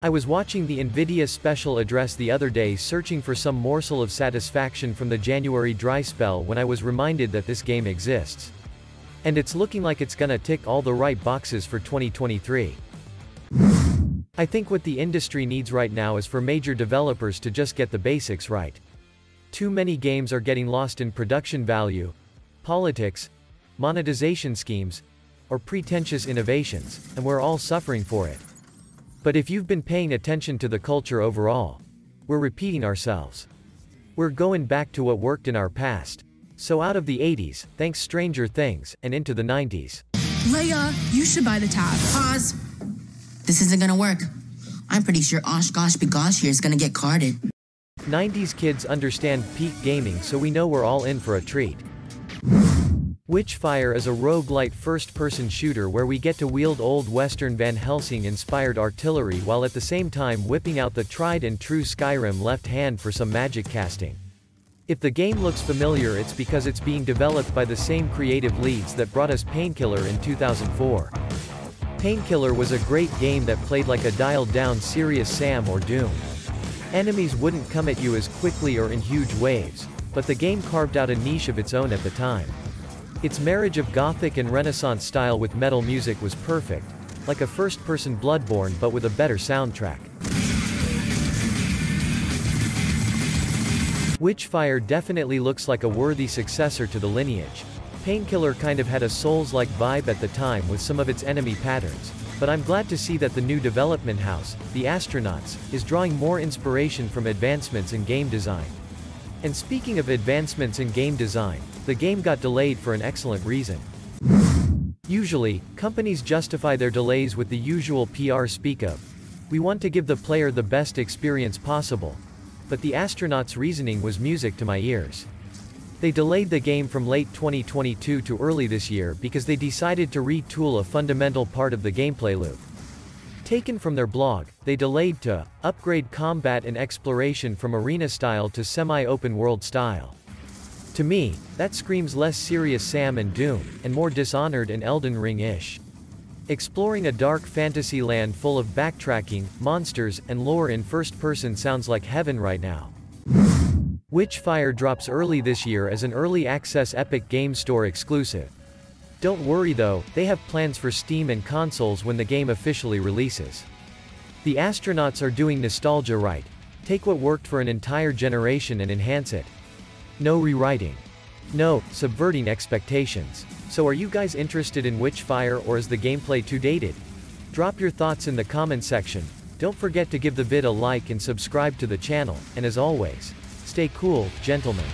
I was watching the Nvidia special address the other day searching for some morsel of satisfaction from the January dry spell when I was reminded that this game exists. And it's looking like it's gonna tick all the right boxes for 2023. I think what the industry needs right now is for major developers to just get the basics right. Too many games are getting lost in production value, politics, monetization schemes, or pretentious innovations, and we're all suffering for it. But if you've been paying attention to the culture overall, we're repeating ourselves. We're going back to what worked in our past. So out of the 80s, thanks Stranger Things, and into the 90s. Leia, you should buy the tab. Pause. This isn't gonna work. I'm pretty sure OshKosh B'gosh here is gonna get carded. 90s kids understand peak gaming so we know we're all in for a treat. Witchfire is a roguelite first-person shooter where we get to wield old Western Van Helsing-inspired artillery while at the same time whipping out the tried-and-true Skyrim left hand for some magic casting. If the game looks familiar it's because it's being developed by the same creative leads that brought us Painkiller in 2004. Painkiller was a great game that played like a dialed-down Serious Sam or Doom. Enemies wouldn't come at you as quickly or in huge waves, but the game carved out a niche of its own at the time. Its marriage of gothic and renaissance style with metal music was perfect, like a first-person Bloodborne but with a better soundtrack. Witchfire definitely looks like a worthy successor to the lineage. Painkiller kind of had a Souls-like vibe at the time with some of its enemy patterns, but I'm glad to see that the new development house, the Astronauts, is drawing more inspiration from advancements in game design. And speaking of advancements in game design, the game got delayed for an excellent reason. Usually, companies justify their delays with the usual PR speak of. We want to give the player the best experience possible. But the astronauts' reasoning was music to my ears. They delayed the game from late 2022 to early this year because they decided to retool a fundamental part of the gameplay loop. Taken from their blog, they delayed to upgrade combat and exploration from arena style to semi-open world style. To me, that screams less serious Sam and Doom, and more Dishonored and Elden Ring-ish. Exploring a dark fantasy land full of backtracking, monsters, and lore in first person sounds like heaven right now. Witchfire drops early this year as an early access Epic Game Store exclusive. Don't worry though, they have plans for Steam and consoles when the game officially releases. The astronauts are doing nostalgia right. Take what worked for an entire generation and enhance it. No rewriting. No, subverting expectations. So are you guys interested in Witchfire or is the gameplay too dated? Drop your thoughts in the comment section. Don't forget to give the vid a like and subscribe to the channel, and as always, stay cool, gentlemen.